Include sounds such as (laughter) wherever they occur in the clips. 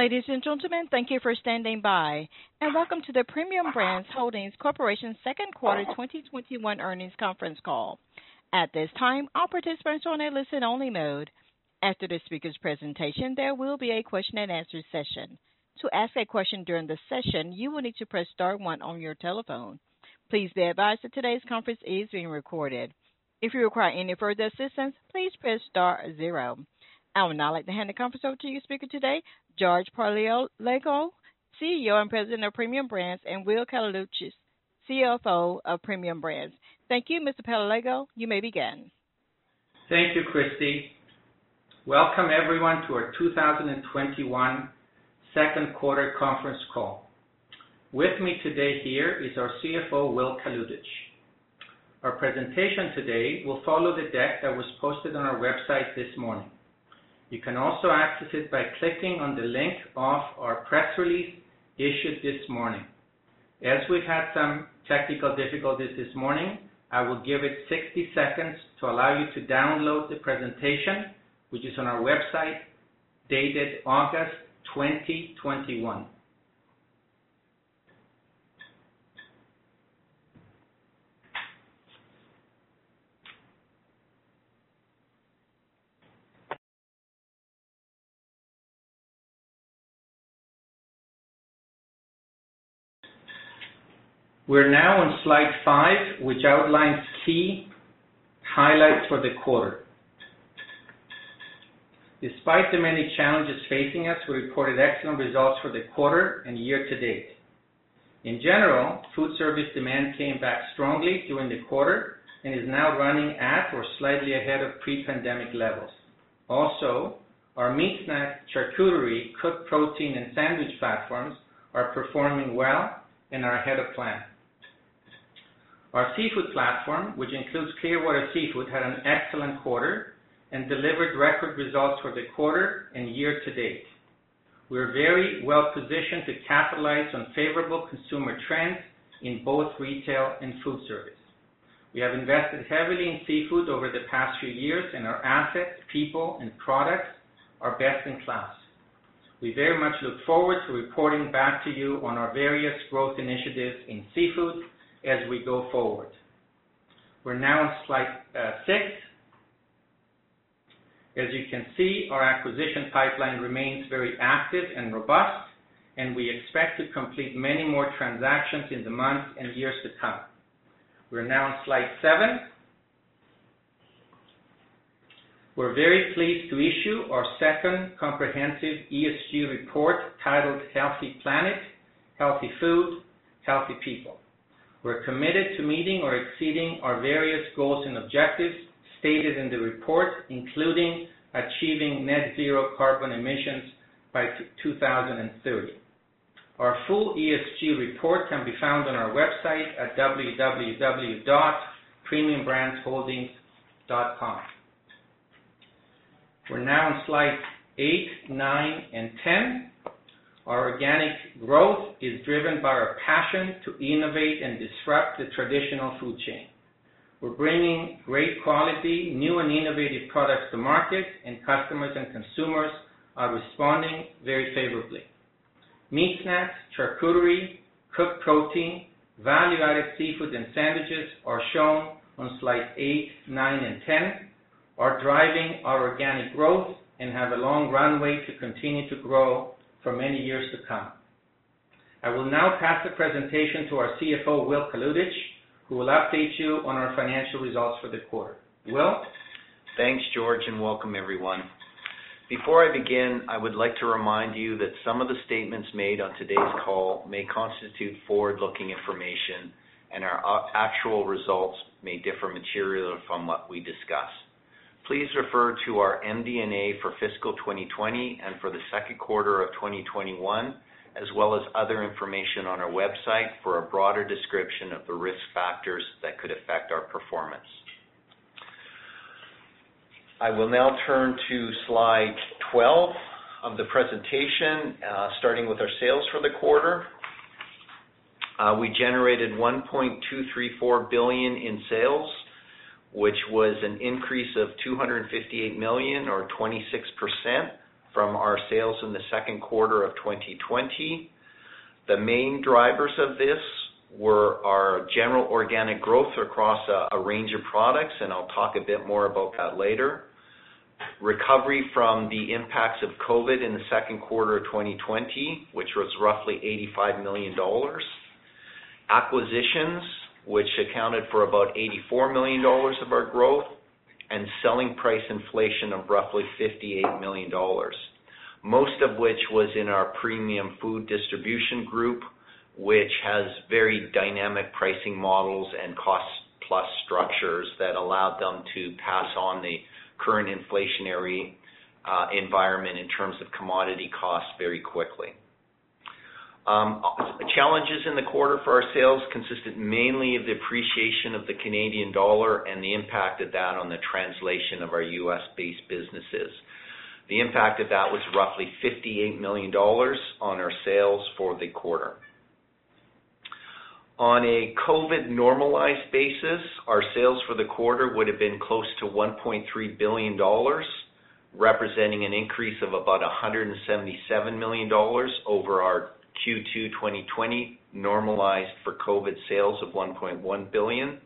Ladies and gentlemen, thank you for standing by, and welcome to the Premium Brands Holdings Corporation second quarter 2021 earnings conference call. At this time, all participants are on a listen-only mode. After the speaker's presentation, there will be a question and answer session. To ask a question during the session, you will need to press star one on your telephone. Please be advised that today's conference is being recorded. If you require any further assistance, please press star zero. I would now like to hand the conference over to your speaker today, George Paleologou, CEO and President of Premium Brands, and Will Kalutycz, CFO of Premium Brands. Thank you, Mr. Paleologou. You may begin. Thank you, Christy. Welcome everyone to our 2021 second quarter conference call. With me today here is our CFO, Will Kalutycz. Our presentation today will follow the deck that was posted on our website this morning. You can also access it by clicking on the link of our press release issued this morning. As we've had some technical difficulties this morning, I will give it 60 seconds to allow you to download the presentation, which is on our website, dated August 2021. We're now on slide five, which outlines key highlights for the quarter. Despite the many challenges facing us, we reported excellent results for the quarter and year to date. In general, food service demand came back strongly during the quarter and is now running at or slightly ahead of pre-pandemic levels. Also, our meat snack, charcuterie, cooked protein, and sandwich platforms are performing well and are ahead of plan. Our seafood platform, which includes Clearwater Seafood, had an excellent quarter and delivered record results for the quarter and year to date. We're very well positioned to capitalize on favorable consumer trends in both retail and food service. We have invested heavily in seafood over the past few years, and our assets, people, and products are best in class. We very much look forward to reporting back to you on our various growth initiatives in seafood as we go forward. We're now on slide uh, six. As you can see, our acquisition pipeline remains very active and robust, and we expect to complete many more transactions in the months and years to come. We're now on slide seven. We're very pleased to issue our second comprehensive ESG report titled Healthy Planet, Healthy Food, Healthy People. We're committed to meeting or exceeding our various goals and objectives stated in the report, including achieving net zero carbon emissions by 2030. Our full ESG report can be found on our website at www.premiumbrandsholdings.com. We're now on slides eight, nine, and 10. Our organic growth is driven by our passion to innovate and disrupt the traditional food chain. We're bringing great quality, new and innovative products to market, and customers and consumers are responding very favorably. Meat snacks, charcuterie, cooked protein, value-added seafood, and sandwiches are shown on slides eight, nine, and 10, are driving our organic growth and have a long runway to continue to grow for many years to come. I will now pass the presentation to our CFO, Will Kalutycz, who will update you on our financial results for the quarter. Will? Thanks, George, and welcome everyone. Before I begin, I would like to remind you that some of the statements made on today's call may constitute forward-looking information, and our actual results may differ materially from what we discuss. Please refer to our MD&A for fiscal 2020 and for the second quarter of 2021, as well as other information on our website for a broader description of the risk factors that could affect our performance. I will now turn to slide 12 of the presentation, uh, starting with our sales for the quarter. Uh, we generated 1.234 billion in sales, which was an increase of 258 million or 26% from our sales in the second quarter of 2020. The main drivers of this were our general organic growth across a range of products, and I'll talk a bit more about that later. Recovery from the impacts of COVID in the second quarter of 2020, which was roughly 85 million dollars. Acquisitions, which accounted for about 84 million dollars of our growth, and selling price inflation of roughly 58 million dollars. Most of which was in our Premium Food Distribution group, which has very dynamic pricing models and cost-plus structures that allowed them to pass on the current inflationary uh, environment in terms of commodity costs very quickly. Um, uh, challenges in the quarter for our sales consisted mainly of the appreciation of the Canadian dollar and the impact of that on the translation of our U.S.-based businesses. The impact of that was roughly 58 million dollars on our sales for the quarter. On a COVID normalized basis, our sales for the quarter would have been close to 1.3 billion dollars, representing an increase of about 177 million dollars over our Q2 2020 normalized for COVID sales of 1.1 billion.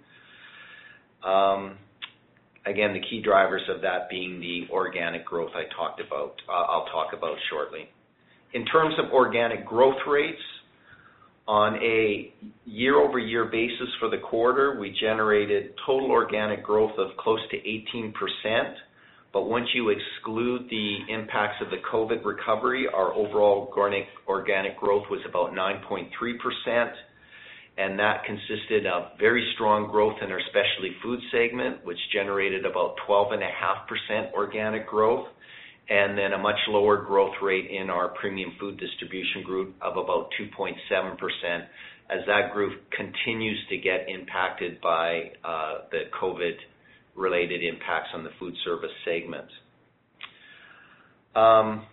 Again, the key drivers of that being the organic growth I talked about, uh I'll talk about shortly. In terms of organic growth rates, on a year-over-year basis for the quarter, we generated total organic growth of close to 18%. But once you exclude the impacts of the COVID recovery, our overall organic growth was about 9.3%, and that consisted of very strong growth in our Specialty food segment, which generated about 12.5% organic growth, and then a much lower growth rate in our Premium Food Distribution group of about 2.7%, as that group continues to get impacted by uh, the COVID-related impacts on the food service segment. Um,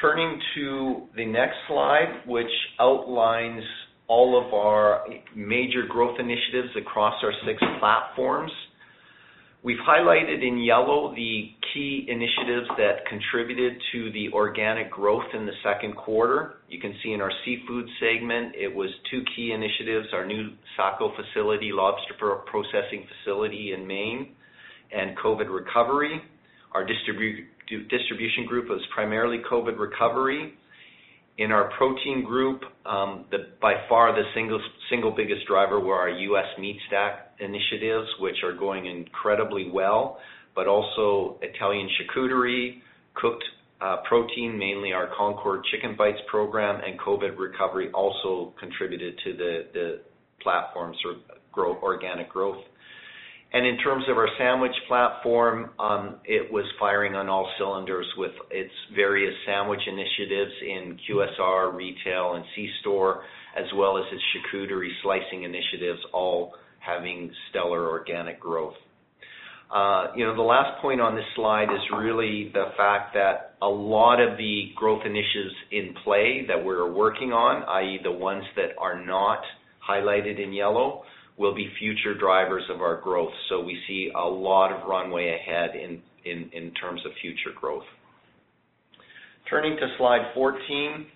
turning to the next slide, which outlines all of our major growth initiatives across our six platforms. We've highlighted in yellow the key initiatives that contributed to the organic growth in the second quarter. You can see in our Seafood segment, it was two key initiatives, our new Saco facility, lobster processing facility in Maine, and COVID recovery. Our Distribution group was primarily COVID recovery. In our Protein group, um, by far the single biggest driver were our U.S. meat snack initiatives, which are going incredibly well, but also Italian charcuterie, cooked uh, protein, mainly our Concord Chicken Bites program, and COVID recovery also contributed to the platform's organic growth. And in terms of our sandwich platform, um, it was firing on all cylinders with its various sandwich initiatives in QSR, retail, and C-store, as well as its charcuterie slicing initiatives, all having stellar organic growth. Uh, you know, the last point on this slide is really the fact that a lot of the growth initiatives in play that we're working on, i.e., the ones that are not highlighted in yellow, will be future drivers of our growth. So we see a lot of runway ahead in terms of future growth. Turning to slide 14,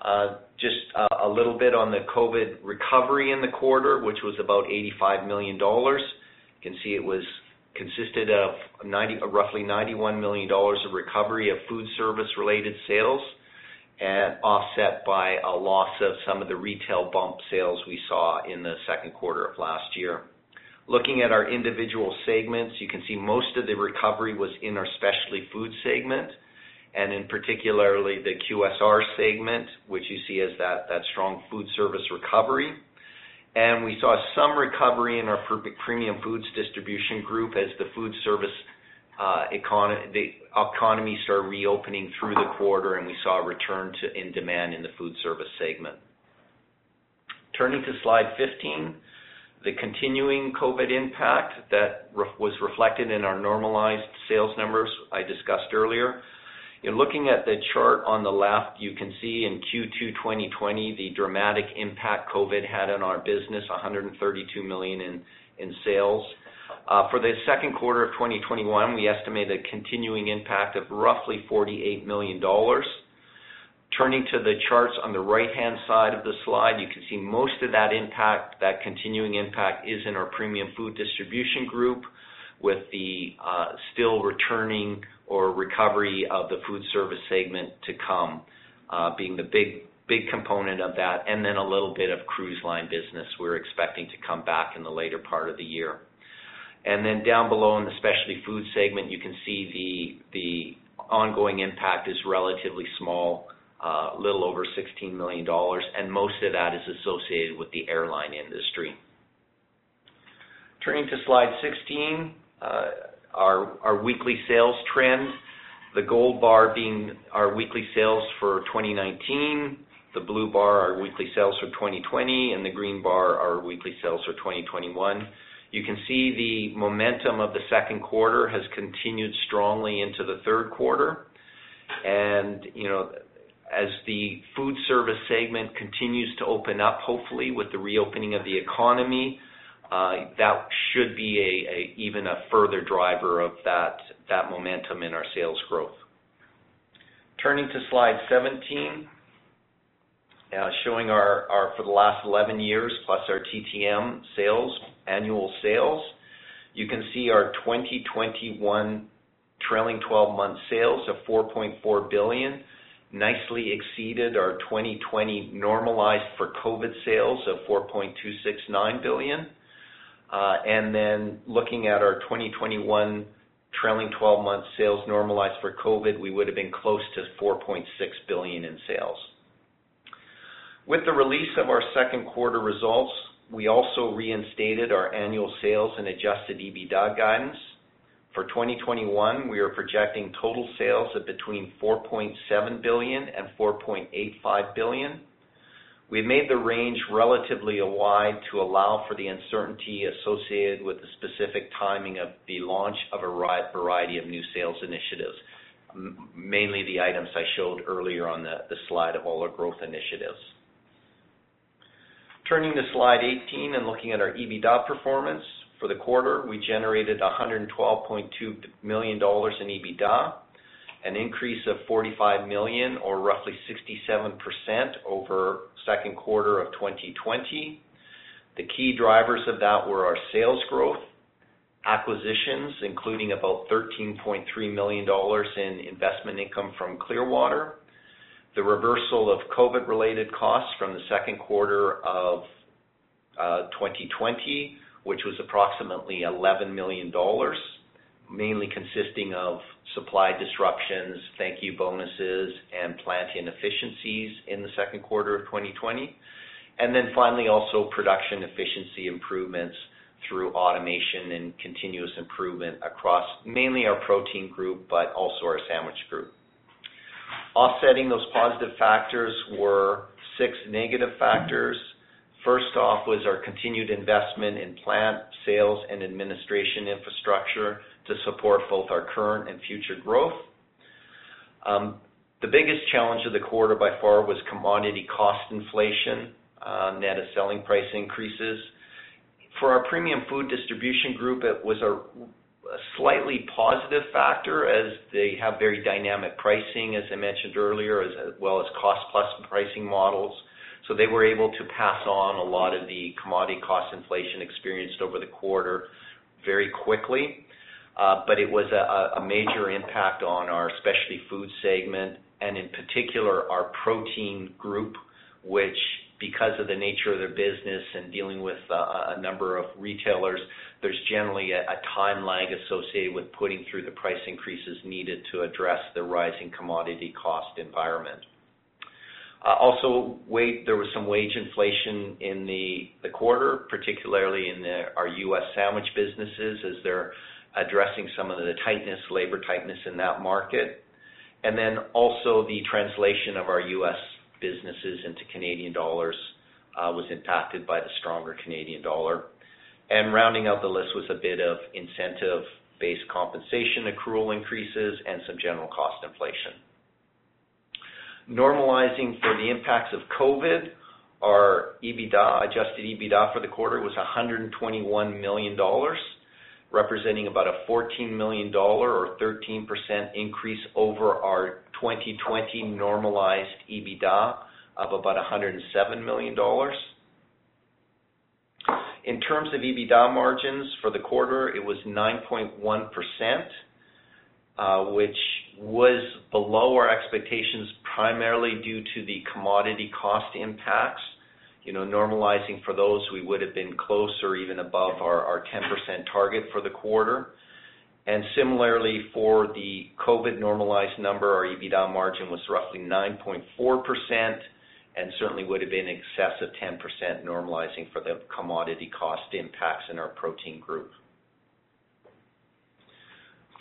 uh, just uh, a little bit on the COVID recovery in the quarter, which was about 85 million dollars. You can see it was consisted of roughly 91 million dollars of recovery of food service related sales, offset by a loss of some of the retail bump sales we saw in the second quarter of last year. Looking at our individual segments, you can see most of the recovery was in our Specialty food segment, and in particularly the QSR segment, which you see as that strong food service recovery. And we saw some recovery in our Premium foods Distribution group as the food service Uh, the economy started reopening through the quarter, and we saw a return to in demand in the food service segment. Turning to slide 15, the continuing COVID impact that was reflected in our normalized sales numbers I discussed earlier. In looking at the chart on the left, you can see in Q2 2020 the dramatic impact COVID had on our business, 132 million in sales. Uh, for the second quarter of 2021, we estimate a continuing impact of roughly 48 million dollars. Turning to the charts on the right-hand side of the slide, you can see most of that impact, that continuing impact, is in our Premium Food Distribution group, with the uh, still returning or recovery of the food service segment to come uh, being the big big component of that, and then a little bit of cruise line business we're expecting to come back in the later part of the year. Then down below in the Specialty Foods segment, you can see the ongoing impact is relatively small, a little over 16 million dollars, and most of that is associated with the airline industry. Turning to slide 16, uh, our weekly sales trend. The gold bar being our weekly sales for 2019, the blue bar our weekly sales for 2020, and the green bar our weekly sales for 2021. You can see the momentum of the second quarter has continued strongly into the third quarter. And you know as the food service segment continues to open up, hopefully with the reopening of the economy, uh, that should be a even a further driver of that that momentum in our sales growth. Turning to slide 17, Uh, showing our for the last 11 years, plus our TTM sales, annual sales. You can see our 2021 trailing 12-month sales of 4.4 billion nicely exceeded our 2020 normalized for COVID sales of 4.269 billion. Uh, looking at our 2021 trailing 12-month sales normalized for COVID, we would've been close to 4.6 billion in sales. With the release of our second quarter results, we also reinstated our annual sales and adjusted EBITDA guidance. For 2021, we are projecting total sales of between 4.7 billion and 4.85 billion. We've made the range relatively wide to allow for the uncertainty associated with the specific timing of the launch of a variety of new sales initiatives, mainly the items I showed earlier on the slide of all our growth initiatives. Turning to slide 18 and looking at our EBITDA performance. For the quarter, we generated 112.2 million dollars in EBITDA, an increase of 45 million or roughly 67% over second quarter of 2020. The key drivers of that were our sales growth, acquisitions, including about 13.3 million dollars in investment income from Clearwater, the reversal of COVID-related costs from the second quarter of uh, 2020, which was approximately 11 million dollars, mainly consisting of supply disruptions, thank you bonuses, and plant inefficiencies in the second quarter of 2020. Finally, also production efficiency improvements through automation and continuous improvement across mainly our protein group, but also our sandwich group. Offsetting those positive factors were six negative factors. First off was our continued investment in plant, sales, and administration infrastructure to support both our current and future growth. Um, the biggest challenge of the quarter by far was commodity cost inflation, uh, net of selling price increases. For our Premium Food Distribution group, it was a slightly positive factor as they have very dynamic pricing, as I mentioned earlier, as well as cost-plus pricing models. So they were able to pass on a lot of the commodity cost inflation experienced over the quarter very quickly. Uh but it was a major impact on our Specialty Foods segment, and in particular, our protein group, which because of the nature of their business and dealing with uh, a number of retailers, there's generally a time lag associated with putting through the price increases needed to address the rising commodity cost environment. Uh, also, there was some wage inflation in the the quarter, particularly in our U.S. sandwich businesses, as they're addressing some of the tightness, labor tightness in that market. And then also the translation of our U.S. businesses into Canadian dollars uh, was impacted by the stronger Canadian dollar. And rounding out the list was a bit of incentive-based compensation accrual increases and some general cost inflation. Normalizing for the impacts of COVID, our EBITDA, adjusted EBITDA for the quarter was 121 million dollars, representing about a 14 million dollar or 13% increase over our 2020 normalized EBITDA of about 107 million dollars. In terms of EBITDA margins for the quarter, it was 9.1%, which was below our expectations, primarily due to the commodity cost impacts. You know, normalizing for those, we would have been close or even above our 10% target for the quarter. And similarly, for the COVID normalized number, our EBITDA margin was roughly 9.4% and certainly would have been in excess of 10% normalizing for the commodity cost impacts in our protein group.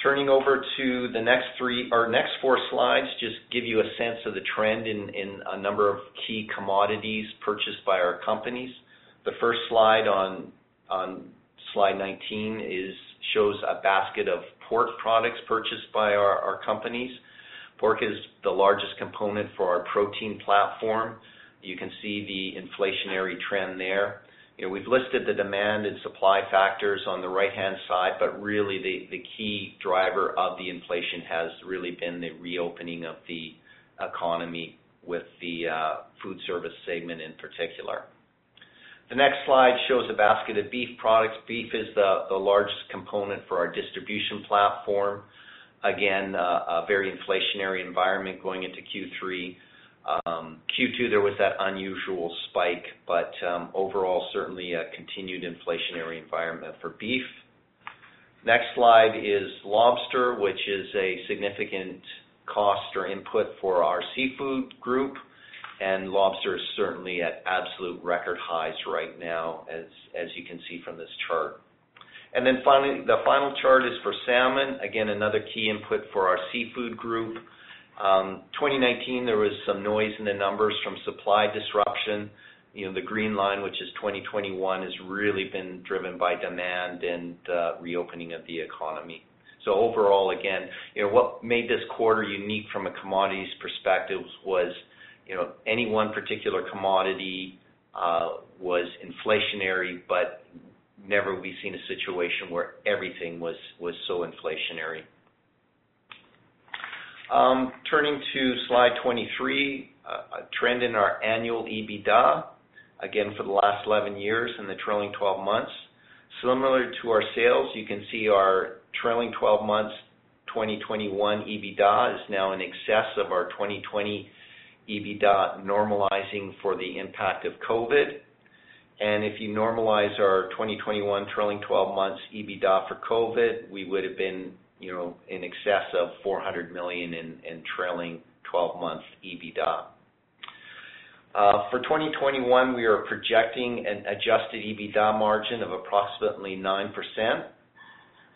Turning over to the next three, our next four slides, just give you a sense of the trend in a number of key commodities purchased by our companies. The first slide on slide 19 shows a basket of pork products purchased by our companies. Pork is the largest component for our protein platform. You can see the inflationary trend there. You know, we've listed the demand and supply factors on the right-hand side, but really the key driver of the inflation has really been the reopening of the economy with the uh, food service segment in particular. The next slide shows a basket of beef products. Beef is the the largest component for our distribution platform. Again, uh, a very inflationary environment going into Q3. Um, Q2, there was that unusual spike, but um, overall, certainly a continued inflationary environment for beef. Next slide is lobster, which is a significant cost or input for our seafood group, and lobster is certainly at absolute record highs right now, as you can see from this chart. And then finally, the final chart is for salmon. Again, another key input for our seafood group. Um, 2019, there was some noise in the numbers from supply disruption. You know, the green line, which is 2021, has really been driven by demand and uh, reopening of the economy. So overall, again, you know, what made this quarter unique from a commodities perspective was, you know, any one particular commodity uh, was inflationary, but never we've we seen a situation where everything was was so inflationary. Um, turning to slide 23, uh, a trend in our annual EBITDA, again, for the last 11 years in the trailing 12 months. Similar to our sales, you can see our trailing 12 months 2021 EBITDA is now in excess of our 2020 EBITDA, normalizing for the impact of COVID. And if you normalize our 2021 trailing 12 months EBITDA for COVID, we would have been, you know, in excess of 400 million in trailing 12-month EBITDA. Uh, for 2021, we are projecting an adjusted EBITDA margin of approximately 9%.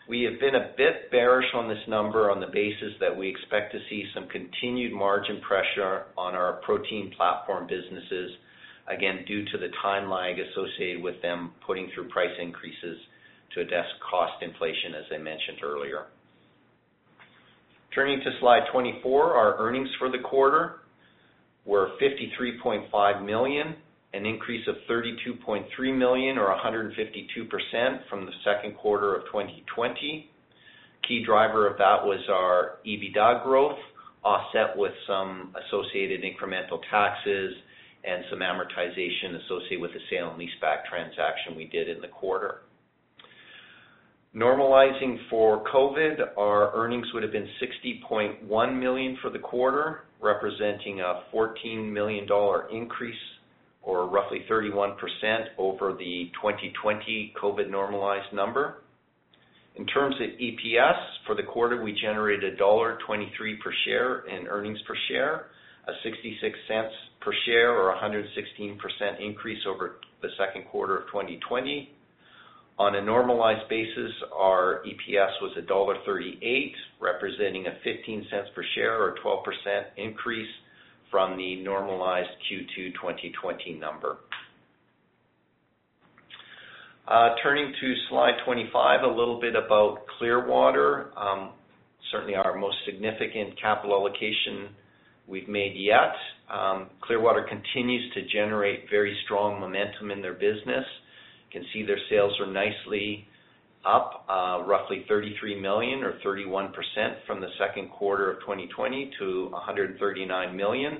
We have been a bit bearish on this number on the basis that we expect to see some continued margin pressure on our protein platform businesses, again, due to the time lag associated with them putting through price increases to address cost inflation, as I mentioned earlier. Turning to slide 24, our earnings for the quarter were 53.5 million, an increase of 32.3 million or 152% from the second quarter of 2020. Key driver of that was our EBITDA growth, offset with some associated incremental taxes and some amortization associated with the sale and leaseback transaction we did in the quarter. Normalizing for COVID, our earnings would have been 60.1 million for the quarter, representing a 14 million dollar increase or roughly 31% over the 2020 COVID normalized number. In terms of EPS, for the quarter, we generated dollar 1.23 per share in earnings per share, a 0.66 per share or 116% increase over the second quarter of 2020. On a normalized basis, our EPS was dollar 1.38, representing a 0.15 per share or 12% increase from the normalized Q2 2020 number. Uh, turning to slide 25, a little bit about Clearwater. Um, certainly our most significant capital allocation we've made yet. Um, Clearwater continues to generate very strong momentum in their business. You can see their sales are nicely up, uh, roughly 33 million or 31% from the second quarter of 2020 to 139 million.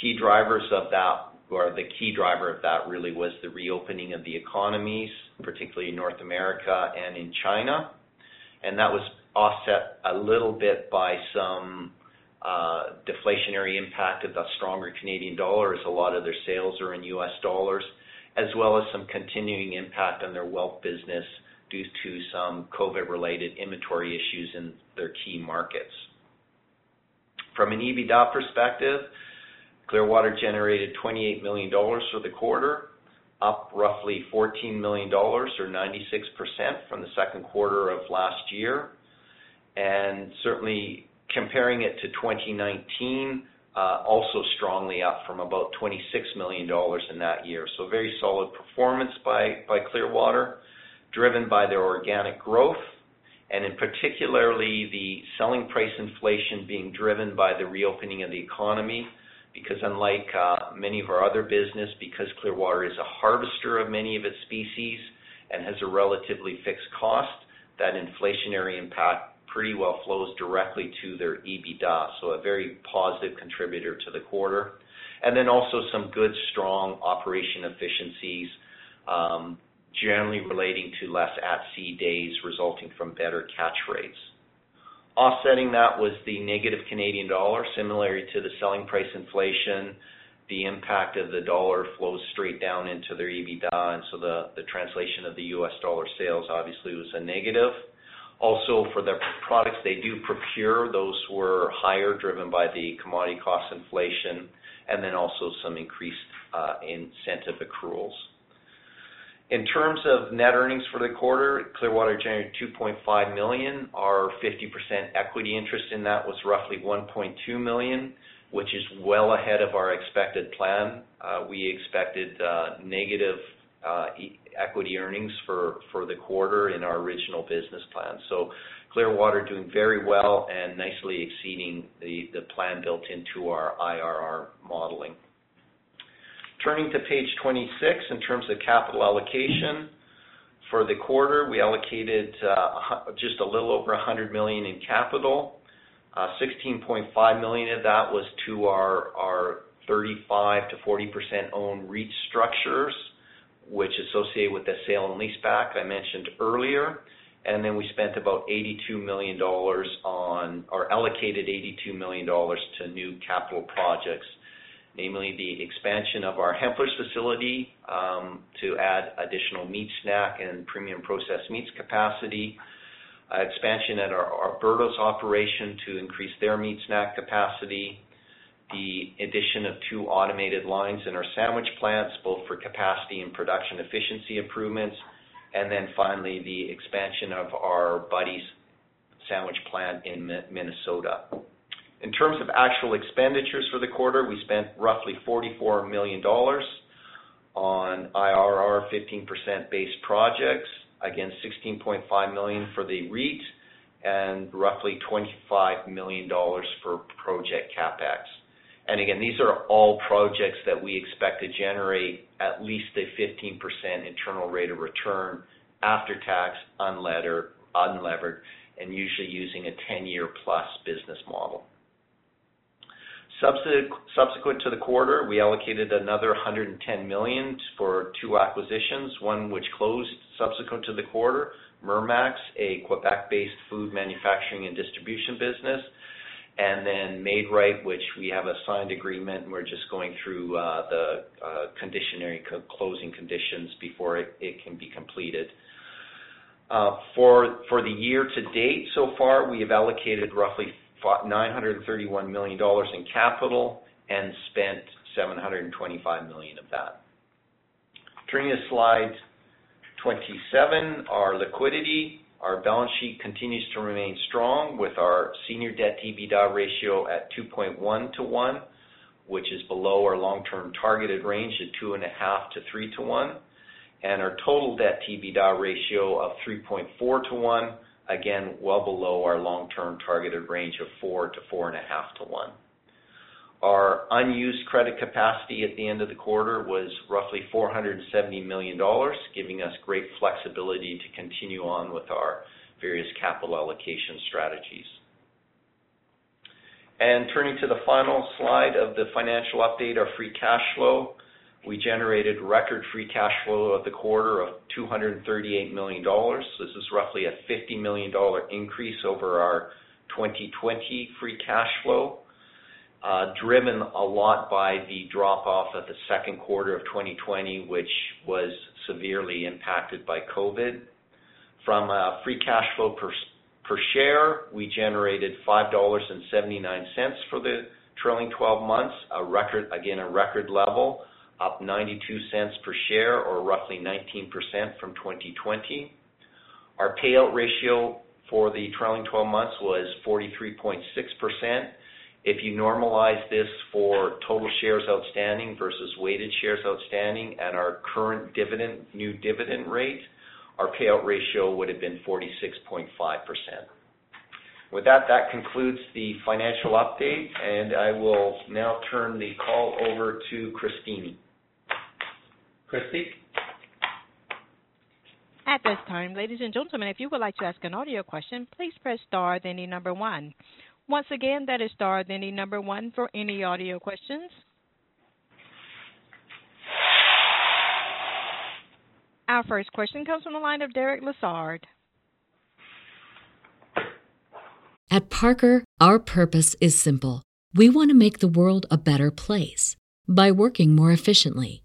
Key drivers of that, or the key driver of that really was the reopening of the economies, particularly in North America and in China. And that was offset a little bit by some uh, deflationary impact of the stronger Canadian dollar, as a lot of their sales are in US dollars, as well as some continuing impact on their whelk business due to some COVID-related inventory issues in their key markets. From an EBITDA perspective, Clearwater generated 28 million dollars for the quarter, up roughly 14 million dollars or 96% from the second quarter of last year. And certainly comparing it to 2019, uh, also strongly up from about 26 million dollars in that year. So very solid performance by Clearwater, driven by their organic growth, and in particularly the selling price inflation being driven by the reopening of the economy. Because unlike uh, many of our other business, because Clearwater is a harvester of many of its species and has a relatively fixed cost, that inflationary impact pretty well flows directly to their EBITDA. So a very positive contributor to the quarter. And then also some good, strong operation efficiencies, um, generally relating to less at-sea days resulting from better catch rates. Offsetting that was the negative Canadian dollar. Similarly to the selling price inflation, the impact of the dollar flows straight down into their EBITDA, and so the translation of the US dollar sales obviously was a negative. Also, for the products they do procure, those were higher, driven by the commodity cost inflation, and then also some increased uh, incentive accruals. In terms of net earnings for the quarter, Clearwater generated 2.5 million. Our 50% equity interest in that was roughly 1.2 million, which is well ahead of our expected plan. Uh, we expected uh, negative uh, equity earnings for the quarter in our original business plan. So Clearwater doing very well and nicely exceeding the plan built into our IRR modeling. Turning to page 26, in terms of capital allocation. For the quarter, we allocated uh, just a little over 100 million in capital. Uh, 16.5 million of that was to our 35%-40% owned REIT structures, which associate with the sale and leaseback I mentioned earlier. And then we spent about 82 million dollars on, or allocated 82 million dollars to new capital projects, namely the expansion of our Hempler's facility um, to add additional meat snack and premium processed meats capacity, uh, expansion at our Alberta operation to increase their meat snack capacity, the addition of two automated lines in our sandwich plants, both for capacity and production efficiency improvements, and then finally, the expansion of our Buddy's sandwich plant in Minnesota. In terms of actual expenditures for the quarter, we spent roughly 44 million dollars on IRR 15% base projects, again, 16.5 million for the REIT, and roughly 25 million dollars for project CapEx. And again, these are all projects that we expect to generate at least a 15% internal rate of return after tax, unlevered, and usually using a 10-year plus business model. Subsequent to the quarter, we allocated another 110 million for two acquisitions, one which closed subsequent to the quarter, Mermax, a Quebec-based food manufacturing and distribution business, and then Maid-Rite, which we have a signed agreement, and we're just going through the conditionary closing conditions before it can be completed. Uh for for the year to date so far, we have allocated roughly 931 million dollars in capital and spent 725 million of that. Turning to slide 27, our liquidity. Our balance sheet continues to remain strong with our senior debt to EBITDA ratio at 2.1 to 1, which is below our long-term targeted range of 2.5 to 3 to 1, and our total debt to EBITDA ratio of 3.4 to 1, again, well below our long-term targeted range of 4 to 4.5 to 1. Our unused credit capacity at the end of the quarter was roughly 470 million dollars, giving us great flexibility to continue on with our various capital allocation strategies. And turning to the final slide of the financial update, our free cash flow. We generated record free cash flow of the quarter of 238 million dollars. This is roughly a 50 million dollar increase over our 2020 free cash flow, uh, driven a lot by the drop-off of the second quarter of 2020, which was severely impacted by COVID. From a free cash flow per share, we generated 5.79 dollars for the trailing 12 months, a record again, a record level, up 0.92 per share or roughly 19% from 2020. Our payout ratio for the trailing 12 months was 43.6%. If you normalize this for total shares outstanding versus weighted shares outstanding at our current new dividend rate, our payout ratio would have been 46.5%. With that that concludes the financial update, and I will now turn the call over to Christine. Christy? At this time, ladies and gentlemen, if you would like to ask an audio question, please press star, then the number one. Once again, that is star, then the number one for any audio questions. Our first question comes from the line of Derek Lessard. At Parker, our purpose is simple. We want to make the world a better place by working more efficiently,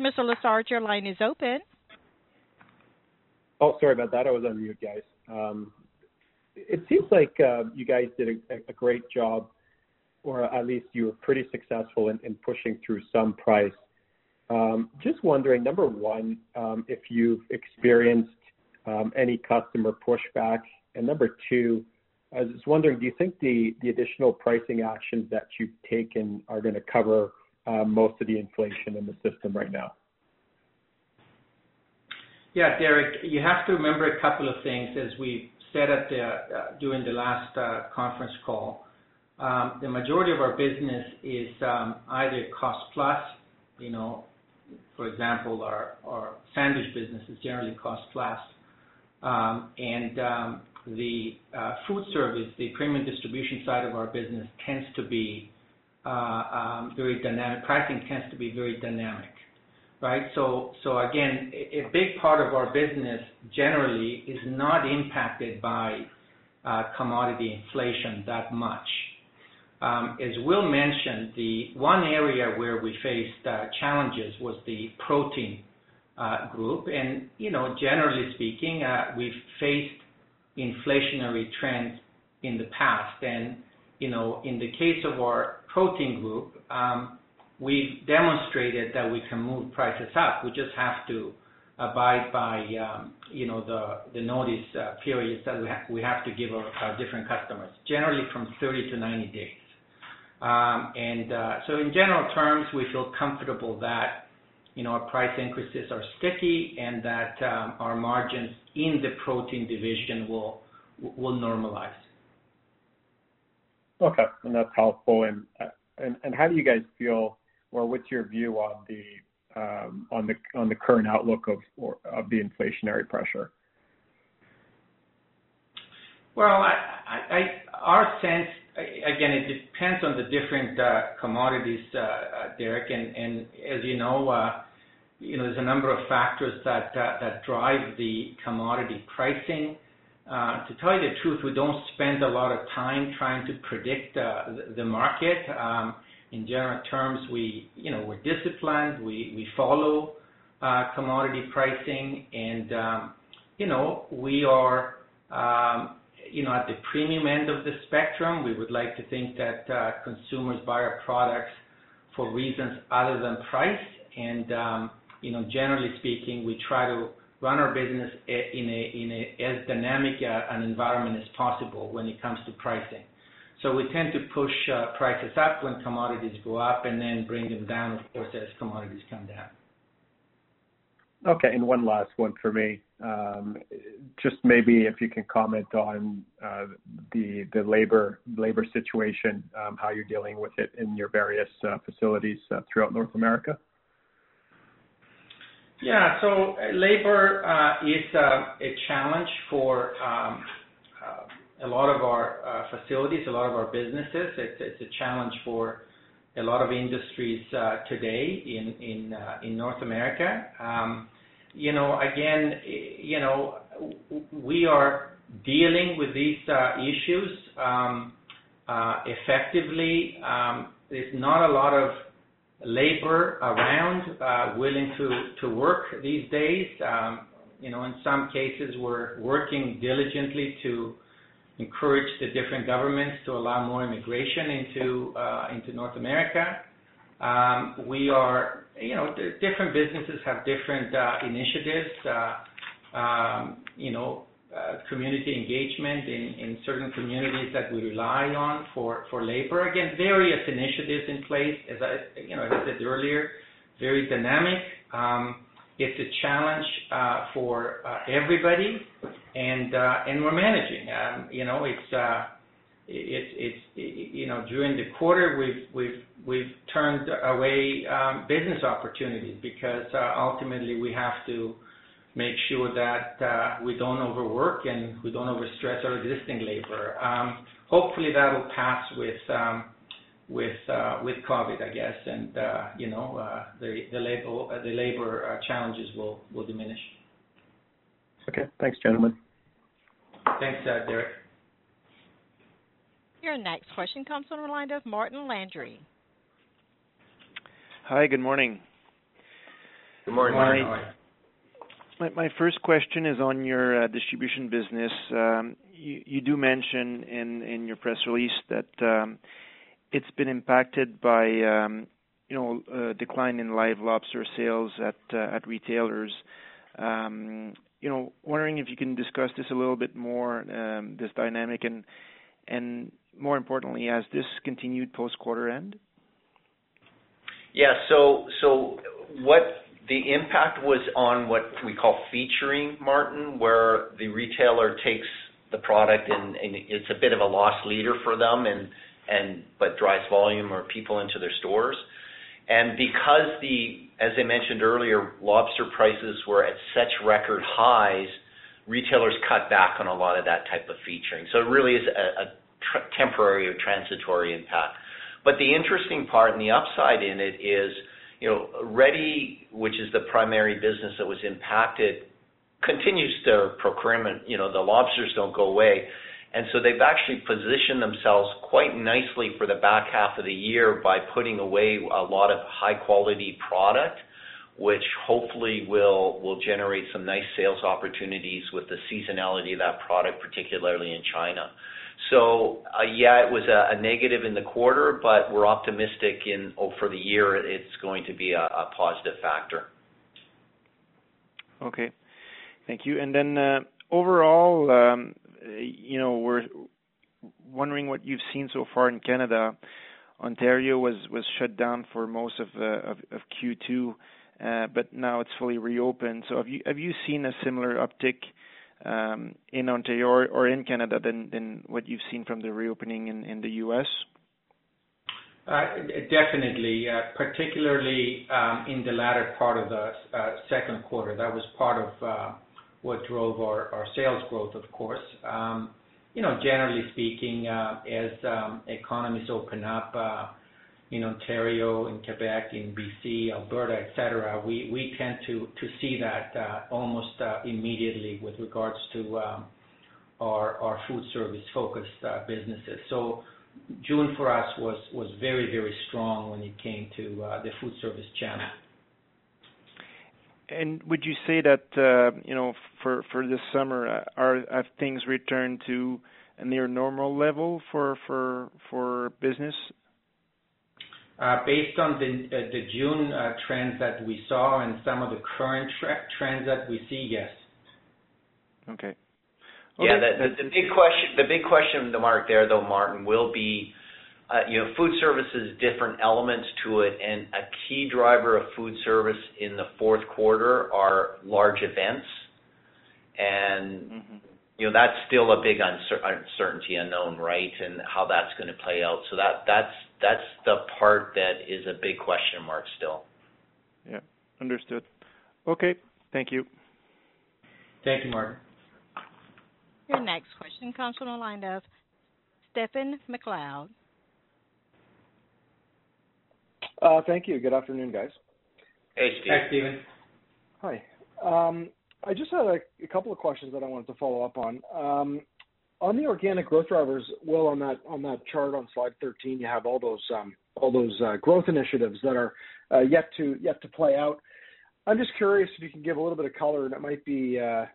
Mr. Lessard, your line is open. Oh, sorry about that. I was on mute, guys. Um, it seems like uh, you guys did a great job, or at least you were pretty successful in pushing through some price. Um, just wondering, number one, um, if you've experienced any customer pushback, and number two, I was just wondering, do you think the additional pricing actions that you've taken are going to cover Uh, most of the inflation in the system right now? Yeah, Derek, you have to remember a couple of things. As we said at the uh during the last uh, conference call, um, the majority of our business is um, either cost plus, you know, for example, our sandwich business is generally cost plus. Um, the uh, food service, the premium distribution side of our business tends to be very dynamic. Pricing tends to be very dynamic. Right? So so again, a big part of our business generally is not impacted by uh, commodity inflation that much. Um, as Will mentioned, the one area where we faced uh, challenges was the protein uh, group. And generally speaking, we've faced inflationary trends in the past. And in the case of our protein group, we've demonstrated that we can move prices up. We just have to abide by you know, the notice periods that we have to give our different customers, generally from 30 to 90 days. Um and uh so in general terms, we feel comfortable that you know, our price increases are sticky and that our margins in the protein division will will normalize. Okay. And that's helpful. And uh and how do you guys feel, or what's your view on the um on the on the current outlook of of the inflationary pressure? Well, our sense, again, it depends on the different uh, commodities, uh, uh, Derek. And as you know, you know, there's a number of factors that that drive the commodity pricing. Uh, to tell you the truth, we don't spend a lot of time trying to predict uh, the market. Um, in general terms, we, you know, we're disciplined. We we follow uh, commodity pricing and, um, you know, we are, um, you know, at the premium end of the spectrum. We would like to think that consumers buy our products for reasons other than price. And um you know, generally speaking, we try to run our business in a as dynamic an environment as possible when it comes to pricing. So we tend to push uh, prices up when commodities go up and then bring them down, of course, as commodities come down. Okay. And one last one for me. Um, just maybe if you can comment on uh, the labor situation, um, how you're dealing with it in your various uh, facilities throughout North America. Yeah. So labor uh is a challenge for um a lot of our facilities, a lot of our businesses. It's it's a challenge for a lot of industries uh today in uh in North America. Um you know, again, you know, we are dealing with these uh issues um uh effectively. Um there's not a lot of labor around uh willing to to work these days. Um you know, in some cases, we're working diligently to encourage the different governments to allow more immigration into uh into North America. Um we are you know, different businesses have different uh initiatives. Community engagement in in certain communities that we rely on for for labor. Again, various initiatives in place. As I, you know, as I said earlier, very dynamic. Um, it's a challenge uh, for uh, everybody and uh and we're managing. Um, you know, it's uh, it's you know, during the quarter, we've we've we've turned away um, business opportunities because ultimately we have to make sure that uh, we don't overwork and we don't overstress our existing labor. Um, hopefully, that'll pass um, uh, with COVID, I guess, and uh, you know, the labor challenges will diminish. Okay. Thanks, gentlemen. Thanks, Derek. Your next question comes from the line of Martin Landry. Hi, good morning. Good morning, Martin. My first question is on your uh, distribution business. Um, you do mention in in your press release that um, it's been impacted by um, you know a decline in live lobster sales at uh, at retailers. You know, wondering if you can discuss this a little bit more, this dynamic and and more importantly, has this continued post-quarter end? Yeah. So what the impact was on what we call featuring, Martin, where the retailer takes the product and it's a bit of a loss leader for them but drives volume or people into their stores. And because, as I mentioned earlier, lobster prices were at such record highs, retailers cut back on a lot of that type of featuring. So it really is a temporary or transitory impact. But the interesting part and the upside in it is, you know, Ready, which is the primary business that was impacted, continues their procurement. You know, the lobsters don't go away. And so they've actually positioned themselves quite nicely for the back half of the year by putting away a lot of high-quality product, which hopefully will generate some nice sales opportunities with the seasonality of that product, particularly in China. Yeah, it was a negative in the quarter, but we're optimistic in for the year, it's going to be a positive factor. Okay. Thank you. And then uh overall, you know, we're wondering what you've seen so far in Canada. Ontario was shut down for most of uh of Q2, but now it's fully reopened. So have you have you seen a similar uptick Um, in Ontario or in Canada than what you've seen from the reopening in the U.S.? Uh, definitely, uh, particularly um, in the latter part of the uh, second quarter. That was part of what drove our sales growth, of course. Um, you know, generally speaking, as economies open up, in Ontario, in Quebec, in BC, Alberta, et cetera, we tend to see that uh, almost uh, immediately with regards to um, our our food service-focused uh, businesses. So June for us was very very strong when it came to the food service channel. And would you say that, you know, for for this summer, have things returned to a near normal level for for business? Uh, based on the uh, June uh, trends that we saw and some of the current trends that we see, yes. Okay. Yeah. The the the big questi the big question the mark there, though, Martin, will be, you know, food service has different elements to it, and a key driver of food service in the fourth quarter are large events. Mm-hmm. You know, that's still a big uncertainty unknown, right? And how that's gonna play out. So that that's the part that is a big question mark still. Yeah. Understood. Okay. Thank you. Thank you, Martin. Your next question comes from the line of Stephen MacLeod. Uh, thank you. Good afternoon, guys. Hey, Steve. Hi, Stephen. Hi. Um, I just had a couple of questions that I wanted to follow up on. Um, On the organic growth drivers, Will, on that on that chart on slide 13, you have all those um all those uh growth initiatives that are yet to yet to play out. I'm just curious if you can give a little bit of color, and it might be a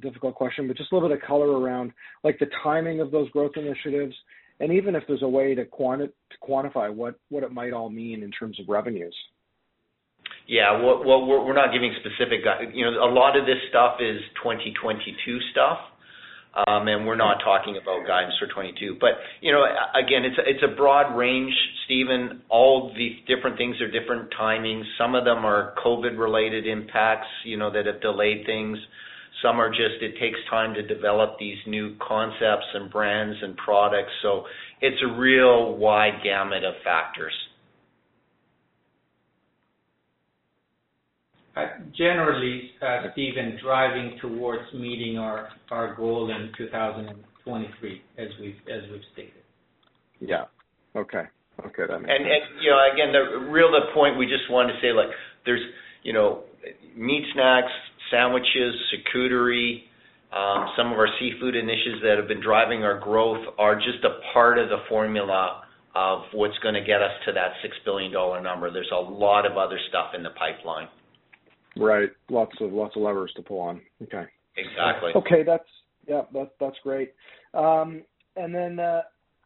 difficult question, but just a little bit of color around, like, the timing of those growth initiatives, and even if there's a way to quantify what what it might all mean in terms of revenues. Yeah. Well, we're not giving specific. You know, a lot of this stuff is 2022 stuff, Um, we're not talking about guidance for 2022. You know, again, it's it's a broad range, Stephen. All the different things are different timings. Some of them are COVID-related impacts, you know, that have delayed things. Some are just, it takes time to develop these new concepts and brands and products. So it's a real wide gamut of factors. Uh, generally, uh, Stephen, driving towards meeting our our goal in 2023, as we've as we've stated. Yeah. Okay. Okay, that makes sense. And you know, again, the real point we just wanted to say, like, there's, you know, meat snacks, sandwiches, charcuterie, um, some of our seafood initiatives that have been driving our growth are just a part of the formula of what's gonna get us to that 6 billion dollar number. There's a lot of other stuff in the pipeline. Right. Lots of lots of levers to pull on. Okay. Exactly. Okay. That's yeah, that that's great. Um, and then uh,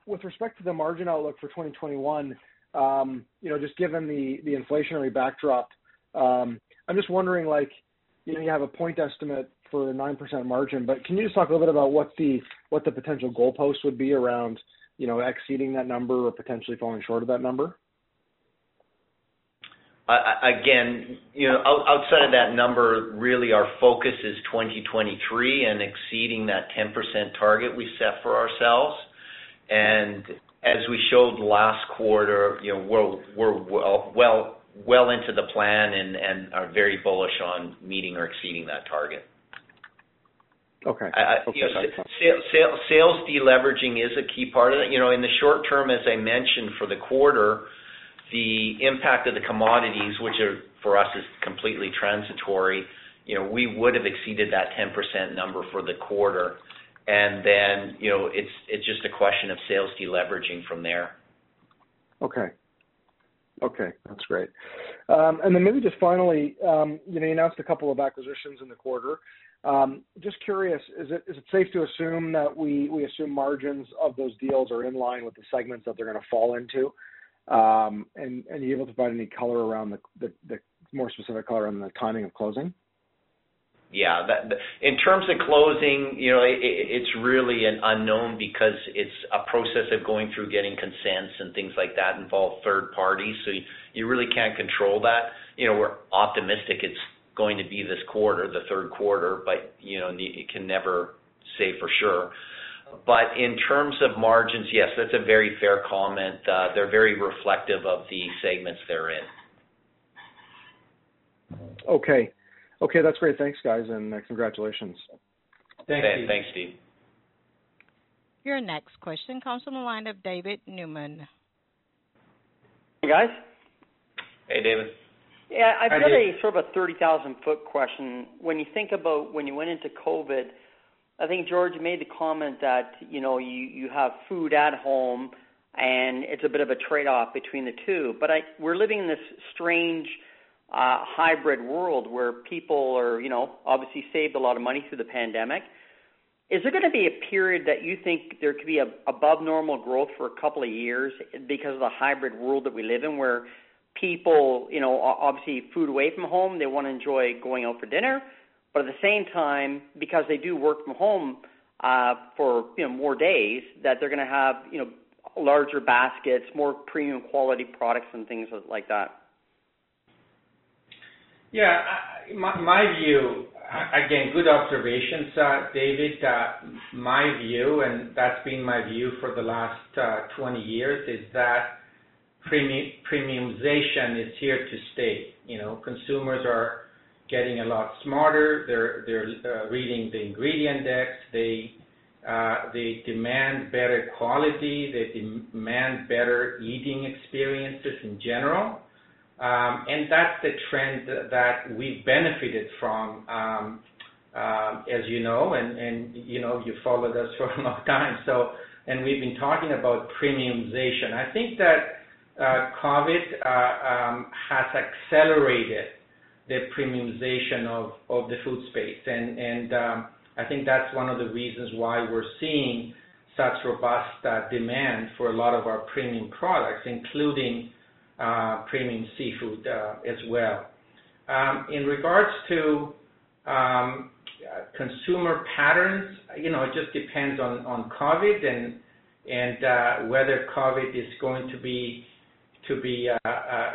with respect to the margin outlook for 2021, um, you know, just given the the inflationary backdrop, um, I'm just wondering, like, you know, you have a point estimate for a 9% margin, but can you just talk a little bit about what the what the potential goalpost would be around, you know, exceeding that number or potentially falling short of that number? Again, you know, outside of that number, really our focus is 2023 and exceeding that 10% target we set for ourselves. And as we showed last quarter, you know, we're we're well well well into the plan and are very bullish on meeting or exceeding that target. Okay. Sales deleveraging is a key part of it. You know, in the short term, as I mentioned for the quarter, the impact of the commodities, which are, for us, is completely transitory, you know, we would have exceeded that 10% number for the quarter. And then, you know, it's it's just a question of sales deleveraging from there. Okay. Okay, that's great. Um and then maybe just finally, you know, you announced a couple of acquisitions in the quarter. Just curious, is it is it safe to assume that we we assume margins of those deals are in line with the segments that they're gonna fall into? Um, Are you able to provide any color around the more specific color on the timing of closing? Yeah. In terms of closing, you know, it's really an unknown because it's a process of going through getting consents and things like that involve third parties, so you really can't control that. You know, we're optimistic it's going to be this quarter, the third quarter, but, you know, you can never say for sure. But in terms of margins, yes, that's a very fair comment. Uh, they're very reflective of the segments they're in. Okay. Okay, that's great. Thanks, guys, and uh, congratulations. Thanks, Steve. Thanks, Steve. Your next question comes from the line of David Newman. Hey, guys. Hey, David. Yeah, I've got a sort of a 30,000 foot question. When you think about when you went into COVID, I think George made the comment that, you know, you, you have food at home and it's a bit of a trade off between the two. But I, we're living in this strange uh, hybrid world where people are, you know, obviously saved a lot of money through the pandemic. Is there going to be a period that you think there could be a above normal growth for a couple of years because of the hybrid world that we live in, where people, you know, obviously food away from home, they want to enjoy going out for dinner, but at the same time, because they do work from home uh, for you know more days, that they're going to have you know larger baskets, more premium quality products and things like that. Yeah, I- my, my view, again, good observations, uh, David. Uh, my view, and that's been my view for the last uh, 20 years, is that premium, premiumization is here to stay. You know, consumers are getting a lot smarter. They're they're uh, reading the ingredient index. They uh, they demand better quality. They demand better eating experiences in general. Um, and that's the trend that we've benefited from, um, um, as you know, and, and you know you followed us (laughs) for a long time. So, and we've been talking about premiumization. I think that uh, COVID uh, um, has accelerated the premiumization of, of the food space, and and um, I think that's one of the reasons why we're seeing such robust uh, demand for a lot of our premium products, including uh, premium seafood uh, as well. Um, in regards to um, consumer patterns, you know, it just depends on, on COVID and and uh, whether COVID is going to be to be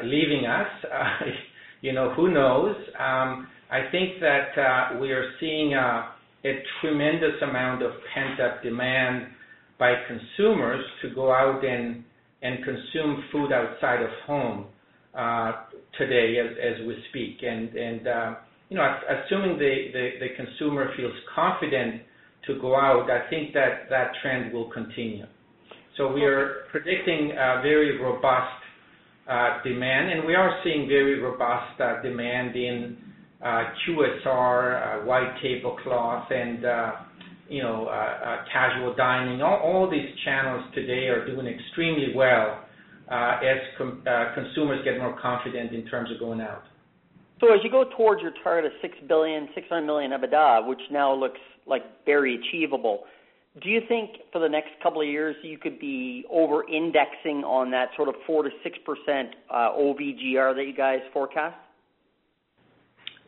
leaving us. (laughs) You know, who knows? Um, I think that uh, we are seeing a, a tremendous amount of pent-up demand by consumers to go out and and consume food outside of home uh, today as, as we speak. And, and uh, you know, assuming the, the, the, consumer feels confident to go out, I think that that trend will continue. So we are predicting a very robust demand, and we are seeing very robust uh, demand in uh, QSR, uh, white tablecloth, and you know, uh, uh, casual dining, all, these channels today are doing extremely well uh, as uh, consumers get more confident in terms of going out. So as you go towards your target of six billion, six hundred million EBITDA, which now looks like very achievable, do you think for the next couple of years you could be over-indexing on that sort of four to six percent uh, OVGR that you guys forecast?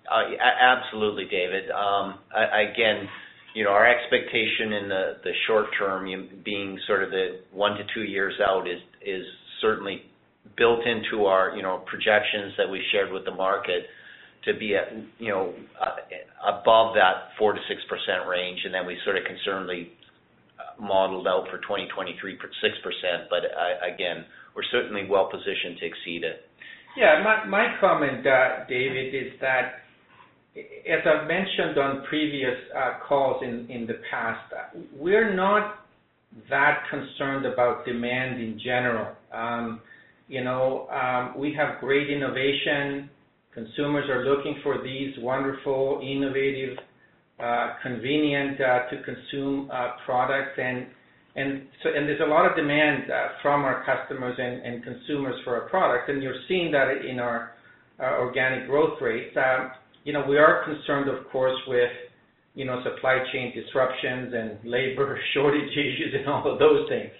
Uh, absolutely, David. Um, again, you know, our expectation in the short term, being sort of the one to two years out, is is certainly built into our, you know, projections that we shared with the market to be you know, uh, above that 4%-6% range. and Then we sort of concernedly modeled out for 2023 6%. But uh, Again, we're certainly well positioned to exceed it. Yeah. My comment, David, is that as I've mentioned on previous uh, calls in the past, we're not that concerned about demand in general. Um, you know, um, we have great innovation. Consumers are looking for these wonderful, innovative, uh, convenient uh, to consume products. and and so and There's a lot of demand from our customers and consumers for our products, and you're seeing that in our organic growth rates. Um, you know, we are concerned, of course, with, you know, supply chain disruptions and labor (laughs) shortage issues and all of those things.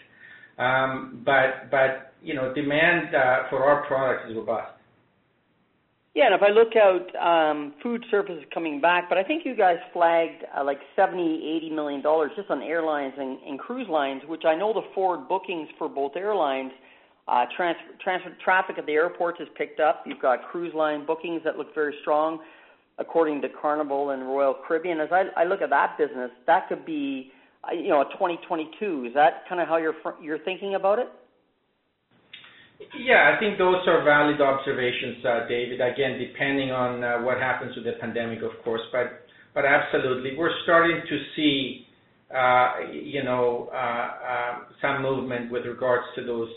Um, but, but you know, demand uh, for our products is robust. Yeah, and if I look out, um, food service is coming back, but I think you guys flagged uh, like 70, 80 million dollars just on airlines and, and cruise lines, which I know the forward bookings for both airlines uh, transfer, transfer traffic at the airports has picked up. You've got cruise line bookings that look very strong according to Carnival and Royal Caribbean. As I, I look at that business, that could be, uh, you know, a 2022. Is that kind of how you're you're thinking about it? Yeah, I think those are valid observations, uh, David. Again, depending on uh, what happens with the pandemic, of course, but but absolutely, we're starting to see, uh, you know, some movement with regards to those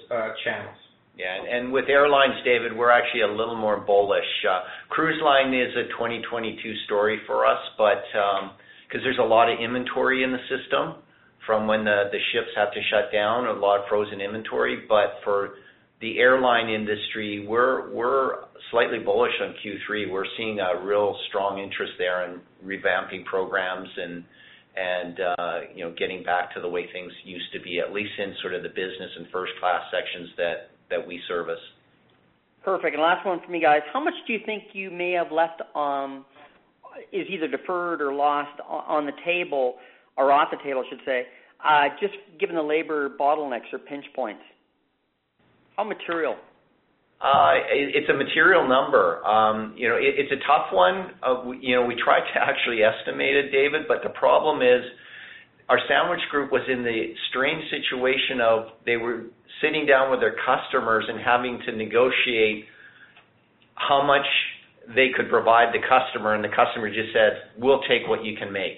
channels. Yeah. And with airlines, David, we're actually a little more bullish. Cruise line is a 2022 story for us, but 'cause there's a lot of inventory in the system from when the the ships have to shut down, a lot of frozen inventory. But for the airline industry, we're we're slightly bullish on Q3. We're seeing a real strong interest there in revamping programs and and uh you know, getting back to the way things used to be, at least in sort of the business and first class sections that we service. Perfect. And last one for me, guys. How much do you think you may have left, um is either deferred or lost on the table or off the table, I should say, just given the labor bottlenecks or pinch points? How material? Uh, it's a material number. Um, you know, it's a tough one. Uh, you know, we tried to actually estimate it, David, but the problem is our sandwich group was in the strange situation of they were sitting down with their customers and having to negotiate how much they could provide the customer, and the customer just said, "We'll take what you can make."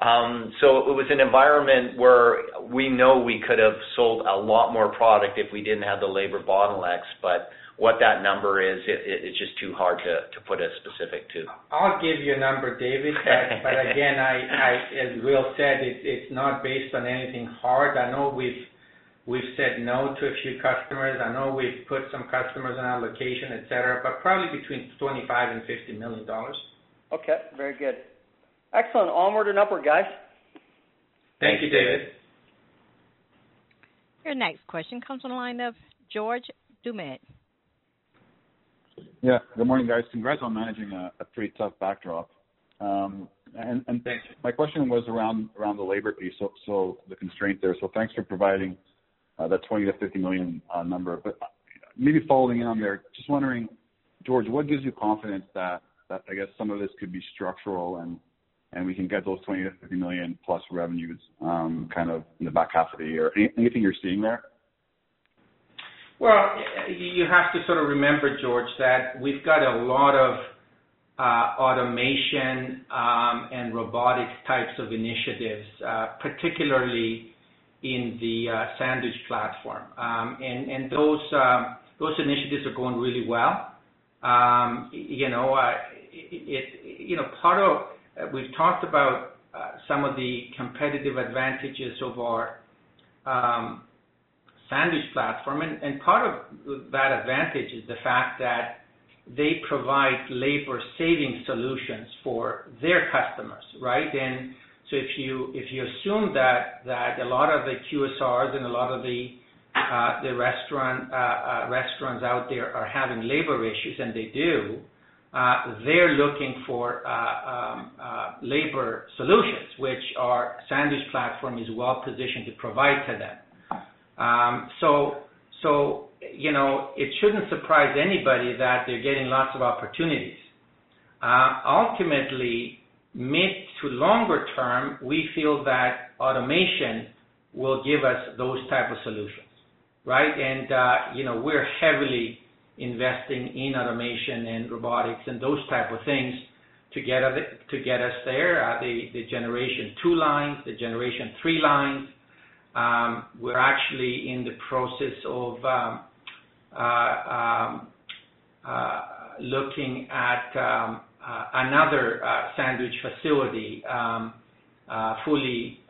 Um, it was an environment where we know we could have sold a lot more product if we didn't have the labor bottlenecks. But what that number is, it's just too hard to put a specific to. I'll give you a number, David. But (laughs) again, I as Will said, it's not based on anything hard. I know we've said no to a few customers. I know we've put some customers on allocation, et cetera, but probably between 25 million and 50 million dollars. Okay, very good. Excellent. Onward and upward, guys. Thank you, David. Your next question comes from the line of George Doumet. Yeah. Good morning, guys. Congrats on managing a pretty tough backdrop. Um, and thanks. My question was around the labor piece, so the constraint there. So thanks for providing uh, that 20 million-50 million uh, number. But uh, maybe following in on there, just wondering, George, what gives you confidence that I guess some of this could be structural and we can get those 20 million-50 million plus revenues kind of in the back half of the year? Anything you're seeing there? Well, you have to sort of remember, George, that we've got a lot of automation and robotics types of initiatives, particularly in the sandwich platform. Um and those um those initiatives are going really well. Um you know, we've talked about uh, some of the competitive advantages of our um, sandwich platform. And part of that advantage is the fact that they provide labor saving solutions for their customers, right? And so if you if you assume that that a lot of the QSRs and a lot of the uh, the restaurant uh, restaurants out there are having labor issues, and they do, they're looking for uh um uh labor solutions, which our sandwich platform is well positioned to provide to them. Um so so you know, it shouldn't surprise anybody that they're getting lots of opportunities. Uh ultimately, mid to longer term, we feel that automation will give us those type of solutions, right? And uh you know, we're heavily investing in automation and robotics and those type of things to get us there. Uh, the generation two lines, the generation three lines. Um, we're actually in the process of um, uh, um, uh, looking at another sandwich facility, fully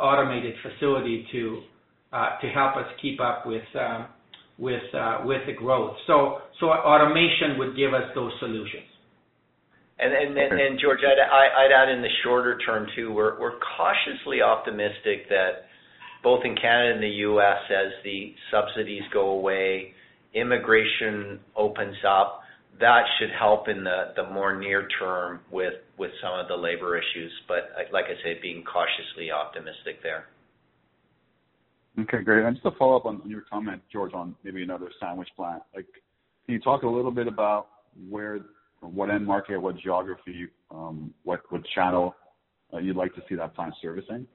automated facility to help us keep up with Uh, the growth. So so automation would give us those solutions. And and then and George, I'd add in the shorter term too, we're we're cautiously optimistic that both in Canada and the U.S., as the subsidies go away, immigration opens up, that should help in the more near term with with some of the labor issues. But, like I say, being cautiously optimistic there. Okay, great. And just to follow up on your comment, George, on maybe another sandwich plant. Like, can you talk a little bit about where what end market, what geography, um, what would channel uh, you'd like to see that plant servicing?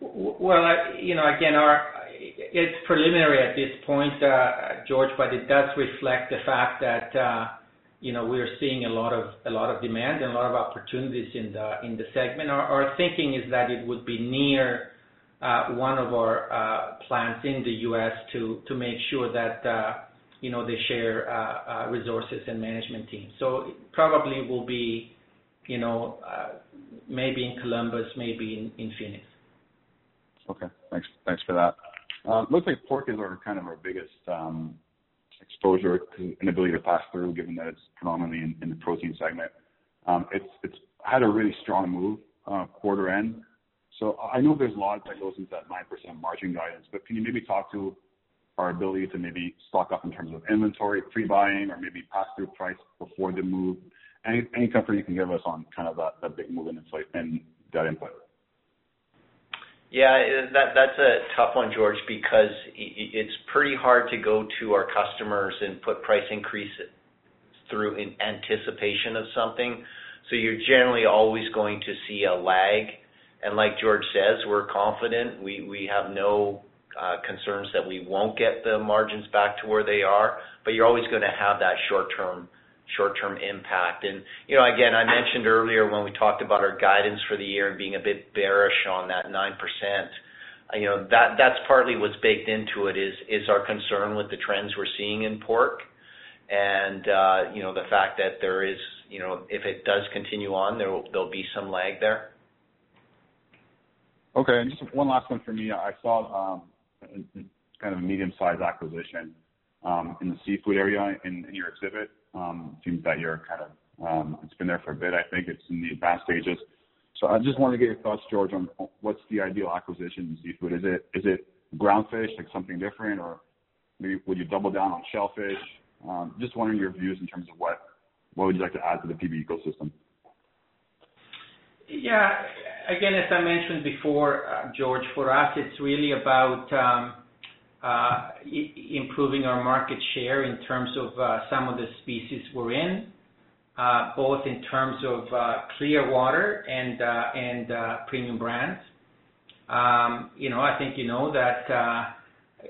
Well, you know, again, our it's preliminary at this point, uh, George, but it does reflect the fact that, uh, you know, we're seeing a lot of a lot of demand and a lot of opportunities in the in the segment. Our thinking is that it would be near Uh, one of our uh, plants in the U.S. to to make sure that uh you know they share uh, resources and management teams. So it probably will be you know, uh maybe in Columbus, maybe in Phoenix. Okay. Thanks thanks for that. Looks like pork is our kind of our biggest um, exposure to inability to pass through, given that it's predominantly in the protein segment. Um it's it's had a really strong move quarter end. I know there's a lot that goes into that 9% margin guidance, but can you maybe talk to our ability to maybe stock up in terms of inventory, pre-buying, or maybe pass through price before the move? Any any comfort you can give us on kind of that big move in that input? Yeah, that's a tough one, George, because it's pretty hard to go to our customers and put price increases through in anticipation of something. So you're generally always going to see a lag. And like George says, we're confident. We have no concerns that we won't get the margins back to where they are, but you're always going to have that short-term short term impact. And you know, again, I mentioned earlier when we talked about our guidance for the year and being a bit bearish on that 9%, you know, that that's partly what's baked into it, is is our concern with the trends we're seeing in pork and uh you know the fact that there is, you know, if it does continue on, there'll be some lag there. Okay. and Just one last one for me. I saw um, kind of a medium-sized acquisition um, in the seafood area in your exhibit. Um seems that you're kind of, um, it's been there for a bit, I think it's in the advanced stages. So I just wanted to get your thoughts, George, on what's the ideal acquisition in seafood. Is it is it ground fish, like something different, or maybe would you double down on shellfish? Just wondering your views in terms of what would you like to add to the PB ecosystem? Yeah. Again, as I mentioned before, uh, George, for us, it's really about um, uh, improving our market share in terms of uh, some of the species we're in, both in terms of Clearwater and and Premium Brands. Um, you know, I think you know that uh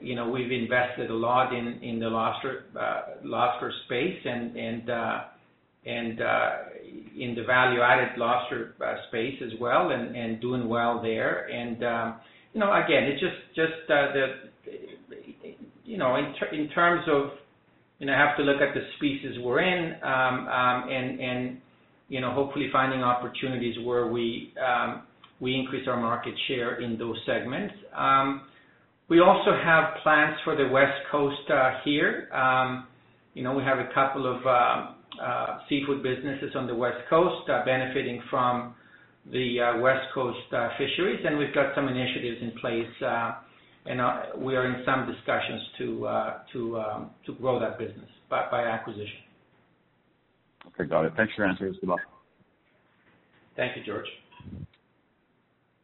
you know we've invested a lot in in the lobster space and and Uh, in the value-added lobster uh, space as well, and doing well there. And um you know, again, it's just just uh, the, you know, in terms of you know, have to look at the species we're in, um, um, and and you know, hopefully finding opportunities where we um we increase our market share in those segments. Um, we also have plans for the West Coast here. You know, we have a couple of seafood businesses on the West Coast benefiting from the West Coast fisheries, and we've got some initiatives in place, and we are in some discussions to uh to um to grow that business by acquisition. Okay, got it. Thanks for your answers. Good luck. Thank you, George.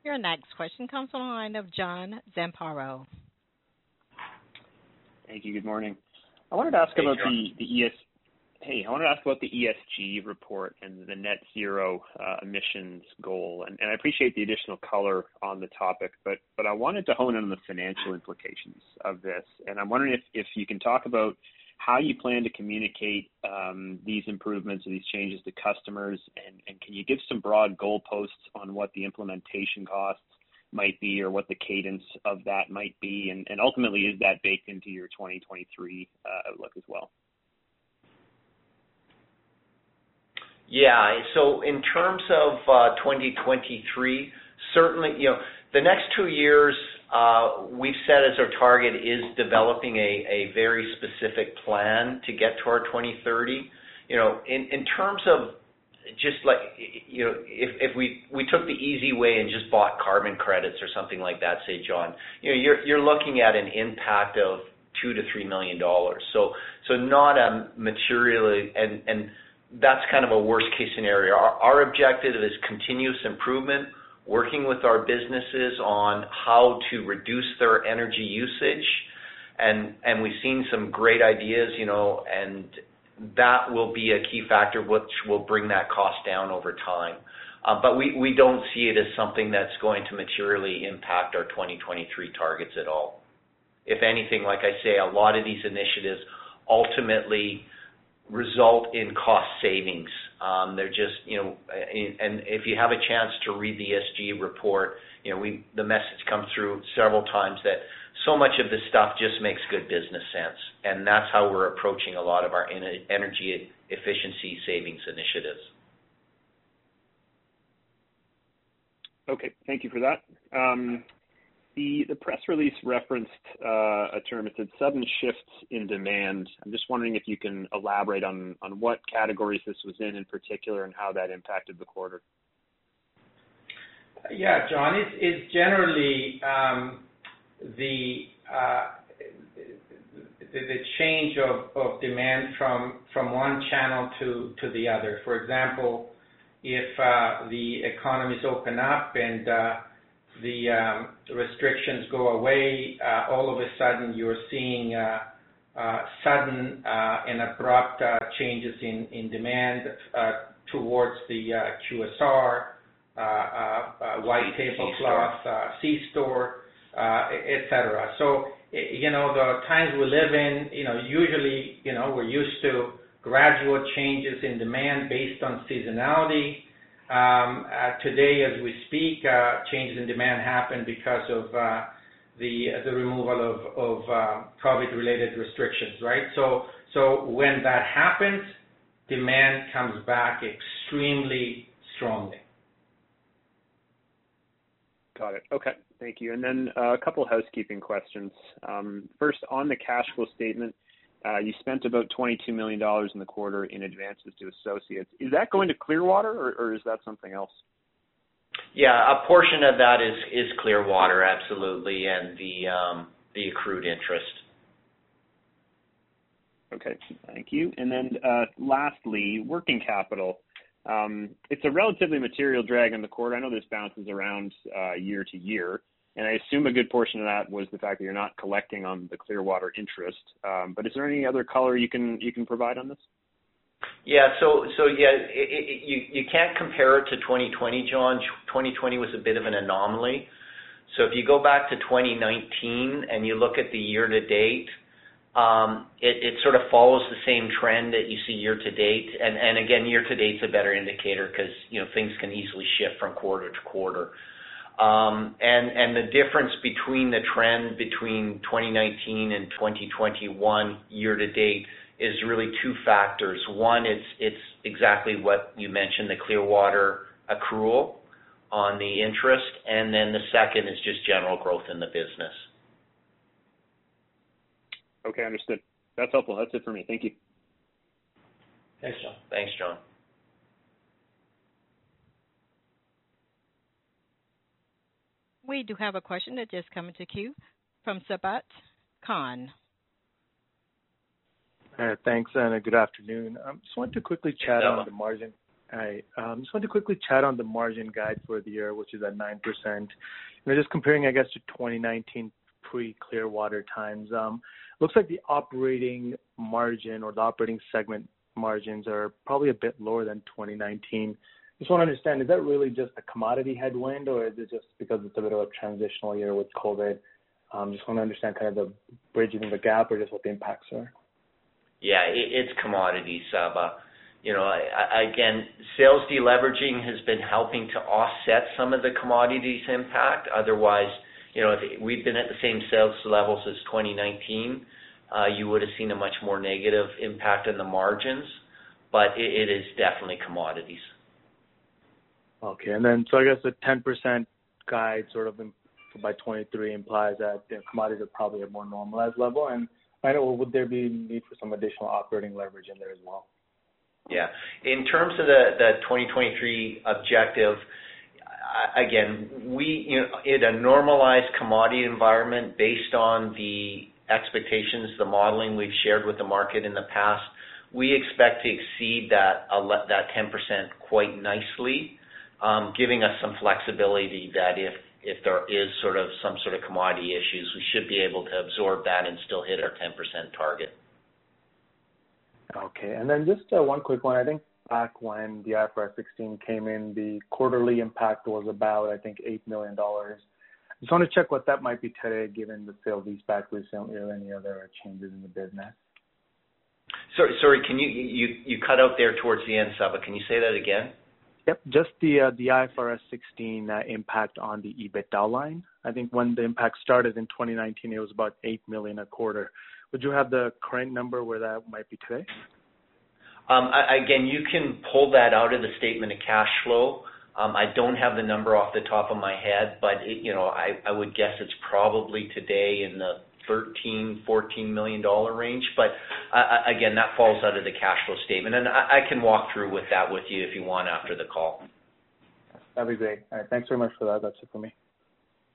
Your next question comes from the line of John Zamparo. Thank you. Good morning. I wanted to ask about the Hey, I wanted to ask about the ESG report and the net zero uh, emissions goal. And, and I appreciate the additional color on the topic, but I wanted to hone in on the financial implications of this. And I'm wondering if you can talk about how you plan to communicate um, these improvements or these changes to customers, and can you give some broad goalposts on what the implementation costs might be or what the cadence of that might be? And ultimately, is that baked into your 2023 uh, outlook as well? Yeah. So in terms of uh, 2023, certainly, you know, the next two years, uh, we've set as our target is developing a very specific plan to get to our 2030. In in terms of just like, you know, if we we took the easy way and just bought carbon credits or something like that, say, John, you're you're looking at an impact of 2 million-3 million dollars. So so not a materially, and and that's kind of a worst-case scenario. Our objective is continuous improvement, working with our businesses on how to reduce their energy usage, and we've seen some great ideas, you know, and that will be a key factor which will bring that cost down over time. Uh, but we don't see it as something that's going to materially impact our 2023 targets at all. If anything, like I say, a lot of these initiatives ultimately result in cost savings. Um, they're just, you know, and if you have a chance to read the ESG report, you know, the message comes through several times that so much of this stuff just makes good business sense, and that's how we're approaching a lot of our energy efficiency savings initiatives. Okay. Thank you for that. Um, The press release referenced uh, a term. It said sudden shifts in demand. I'm just wondering if you can elaborate on what categories this was in in particular and how that impacted the quarter. Yeah, John. It's generally um, uh, the change of demand from one channel to the other. For example, if uh, the economies open up and Um, the restrictions go away, uh, all of a sudden you're seeing uh, uh, sudden and abrupt changes in in demand towards the QSR, white tablecloth, C-store, et cetera. So, you know, the times we live in, you know, usually, you know, we're used to gradual changes in demand based on seasonality. Today as we speak, changes in demand happen because of uh the removal of uh COVID-related restrictions, right? So so when that happens, demand comes back extremely strongly. Got it. Okay. Thank you. And then uh a couple housekeeping questions. First, on the cash flow statement, you spent about 22 million dollars in the quarter in advances to associates. Is that going to Clearwater or is that something else? Yeah, a portion of that is is Clearwater, absolutely, and the um the accrued interest. Okay. Thank you. And then uh lastly, working capital. It's a relatively material drag in the quarter. I know this bounces around year to year, and I assume a good portion of that was the fact that you're not collecting on the Clearwater interest. Um, but is there any other color you can you can provide on this? Yeah. So so yeah, it, it, you you can't compare it to 2020, John. 2020 was a bit of an anomaly. So if you go back to 2019 and you look at the year to date, um, it it sort of follows the same trend that you see year to date. And, and again, year to date's a better indicator because you know, things can easily shift from quarter to quarter. Um, and the difference between the trend between 2019 and 2021 year to date is really two factors. One, it's it's exactly what you mentioned, the Clearwater accrual on the interest, and then the second is just general growth in the business. Okay, understood. That's helpful. That's it for me. Thank you. Thanks, John. Thanks, John. We do have a question that just come into queue from Sabahat Khan. Uh, thanks, and uh, good afternoon. I just wanted to quickly chat on the margin. Hi. Um, just wanted to quickly chat on the margin guide for the year, which is at 9%. You know, just comparing, I guess, to 2019 pre-Clearwater times, Um looks like the operating margin or the operating segment margins are probably a bit lower than 2019. Just wanna understand, is that really just a commodity headwind, or is it just because it's a bit of a transitional year with COVID? Um just wanna understand kind of the bridging the gap or just what the impacts are. Yeah. It's commodity, Saba. You know, again, sales deleveraging has been helping to offset some of the commodities impact. Otherwise, you know, if we'd been at the same sales levels as 2019, you would have seen a much more negative impact on the margins. But it is definitely commodities. Okay. And then, so I guess the 10% guide sort of by 2023 implies that the commodities are probably at more normalized level. And I know, would there be need for some additional operating leverage in there as well? Yeah. In terms of the 2023 objective, again, we, you know, in a normalized commodity environment based on the expectations, the modeling we've shared with the market in the past, we expect to exceed that 10% quite nicely, Um, giving us some flexibility that if if there is sort of some sort of commodity issues, we should be able to absorb that and still hit our 10% target. Okay. And then just uh, one quick one. I think back when the IFRS 16 came in, the quarterly impact was about, I think, 8 million dollars. Just wanna check what that might be today, given the sale-leaseback recently or any other changes in the business. Sorry, sorry. Can you you you cut out there towards the end, Saba? Can you say that again? Yep, just the uh, the IFRS 16 uh, impact on the EBITDA line. I think when the impact started in 2019, it was about eight million a quarter. Would you have the current number where that might be today? Um, again, you can pull that out of the statement of cash flow. Um, I don't have the number off the top of my head, but you know, I, I would guess it's probably today in the 13, 14 million dollar range. But uh, again, that falls out of the cash flow statement, and I, I can walk through with that with you if you want after the call. That'd be great. All right, thanks very much for that. That's it for me.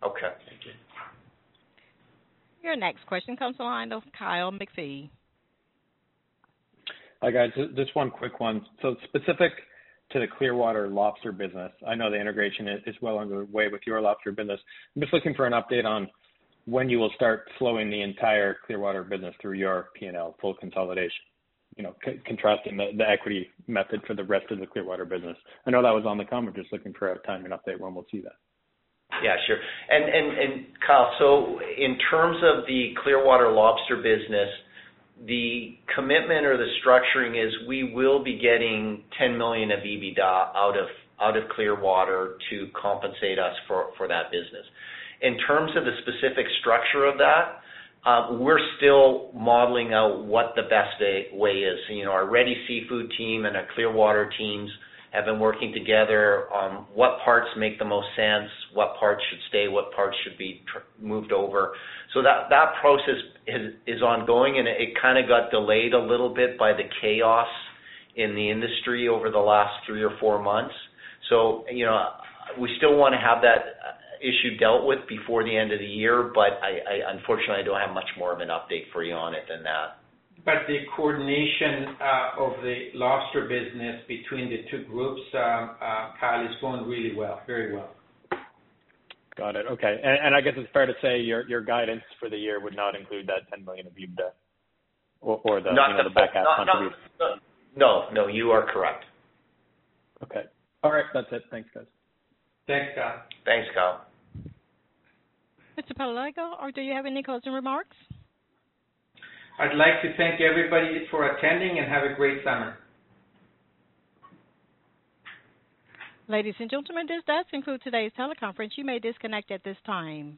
Okay, thank you. Your next question comes from the line of Kyle McPhee. Hi, guys. Just one quick one. So specific to the Clearwater lobster business, I know the integration is well underway with your lobster business. I'm just looking for an update on when you will start flowing the entire Clearwater business through your P&L, full consolidation, you know, contrasting the equity method for the rest of the Clearwater business. I know that was on the come. We're just looking for a timing update when we'll see that. Yeah, sure. And and and Kyle, so in terms of the Clearwater lobster business, the commitment or the structuring is we will be getting 10 million of EBITDA out of out of Clearwater to compensate us for that business. In terms of the specific structure of that, uh, we're still modeling out what the best way is. You know, our Ready Seafood team and our Clearwater teams have been working together on what parts make the most sense, what parts should stay, what parts should be moved over. So that process is, ongoing, and it, kind of got delayed a little bit by the chaos in the industry over the last three or four months. So you know, we still want to have that issue dealt with before the end of the year, but I, I unfortunately I don't have much more of an update for you on it than that. But the coordination uh, of the lobster business between the two groups, um, uh, Kyle, is going really well, very well. Got it. Okay. And I guess it's fair to say your guidance for the year would not include that 10 million of EBITDA or the, you know, the back half contribution? No, no, you are correct. Okay. All right. That's it. Thanks, guys. Thanks, Kyle. Thanks, Kyle. Mr. Paleologou, or do you have any closing remarks? I'd like to thank everybody for attending and have a great summer. Ladies and gentlemen, this does conclude today's teleconference. You may disconnect at this time.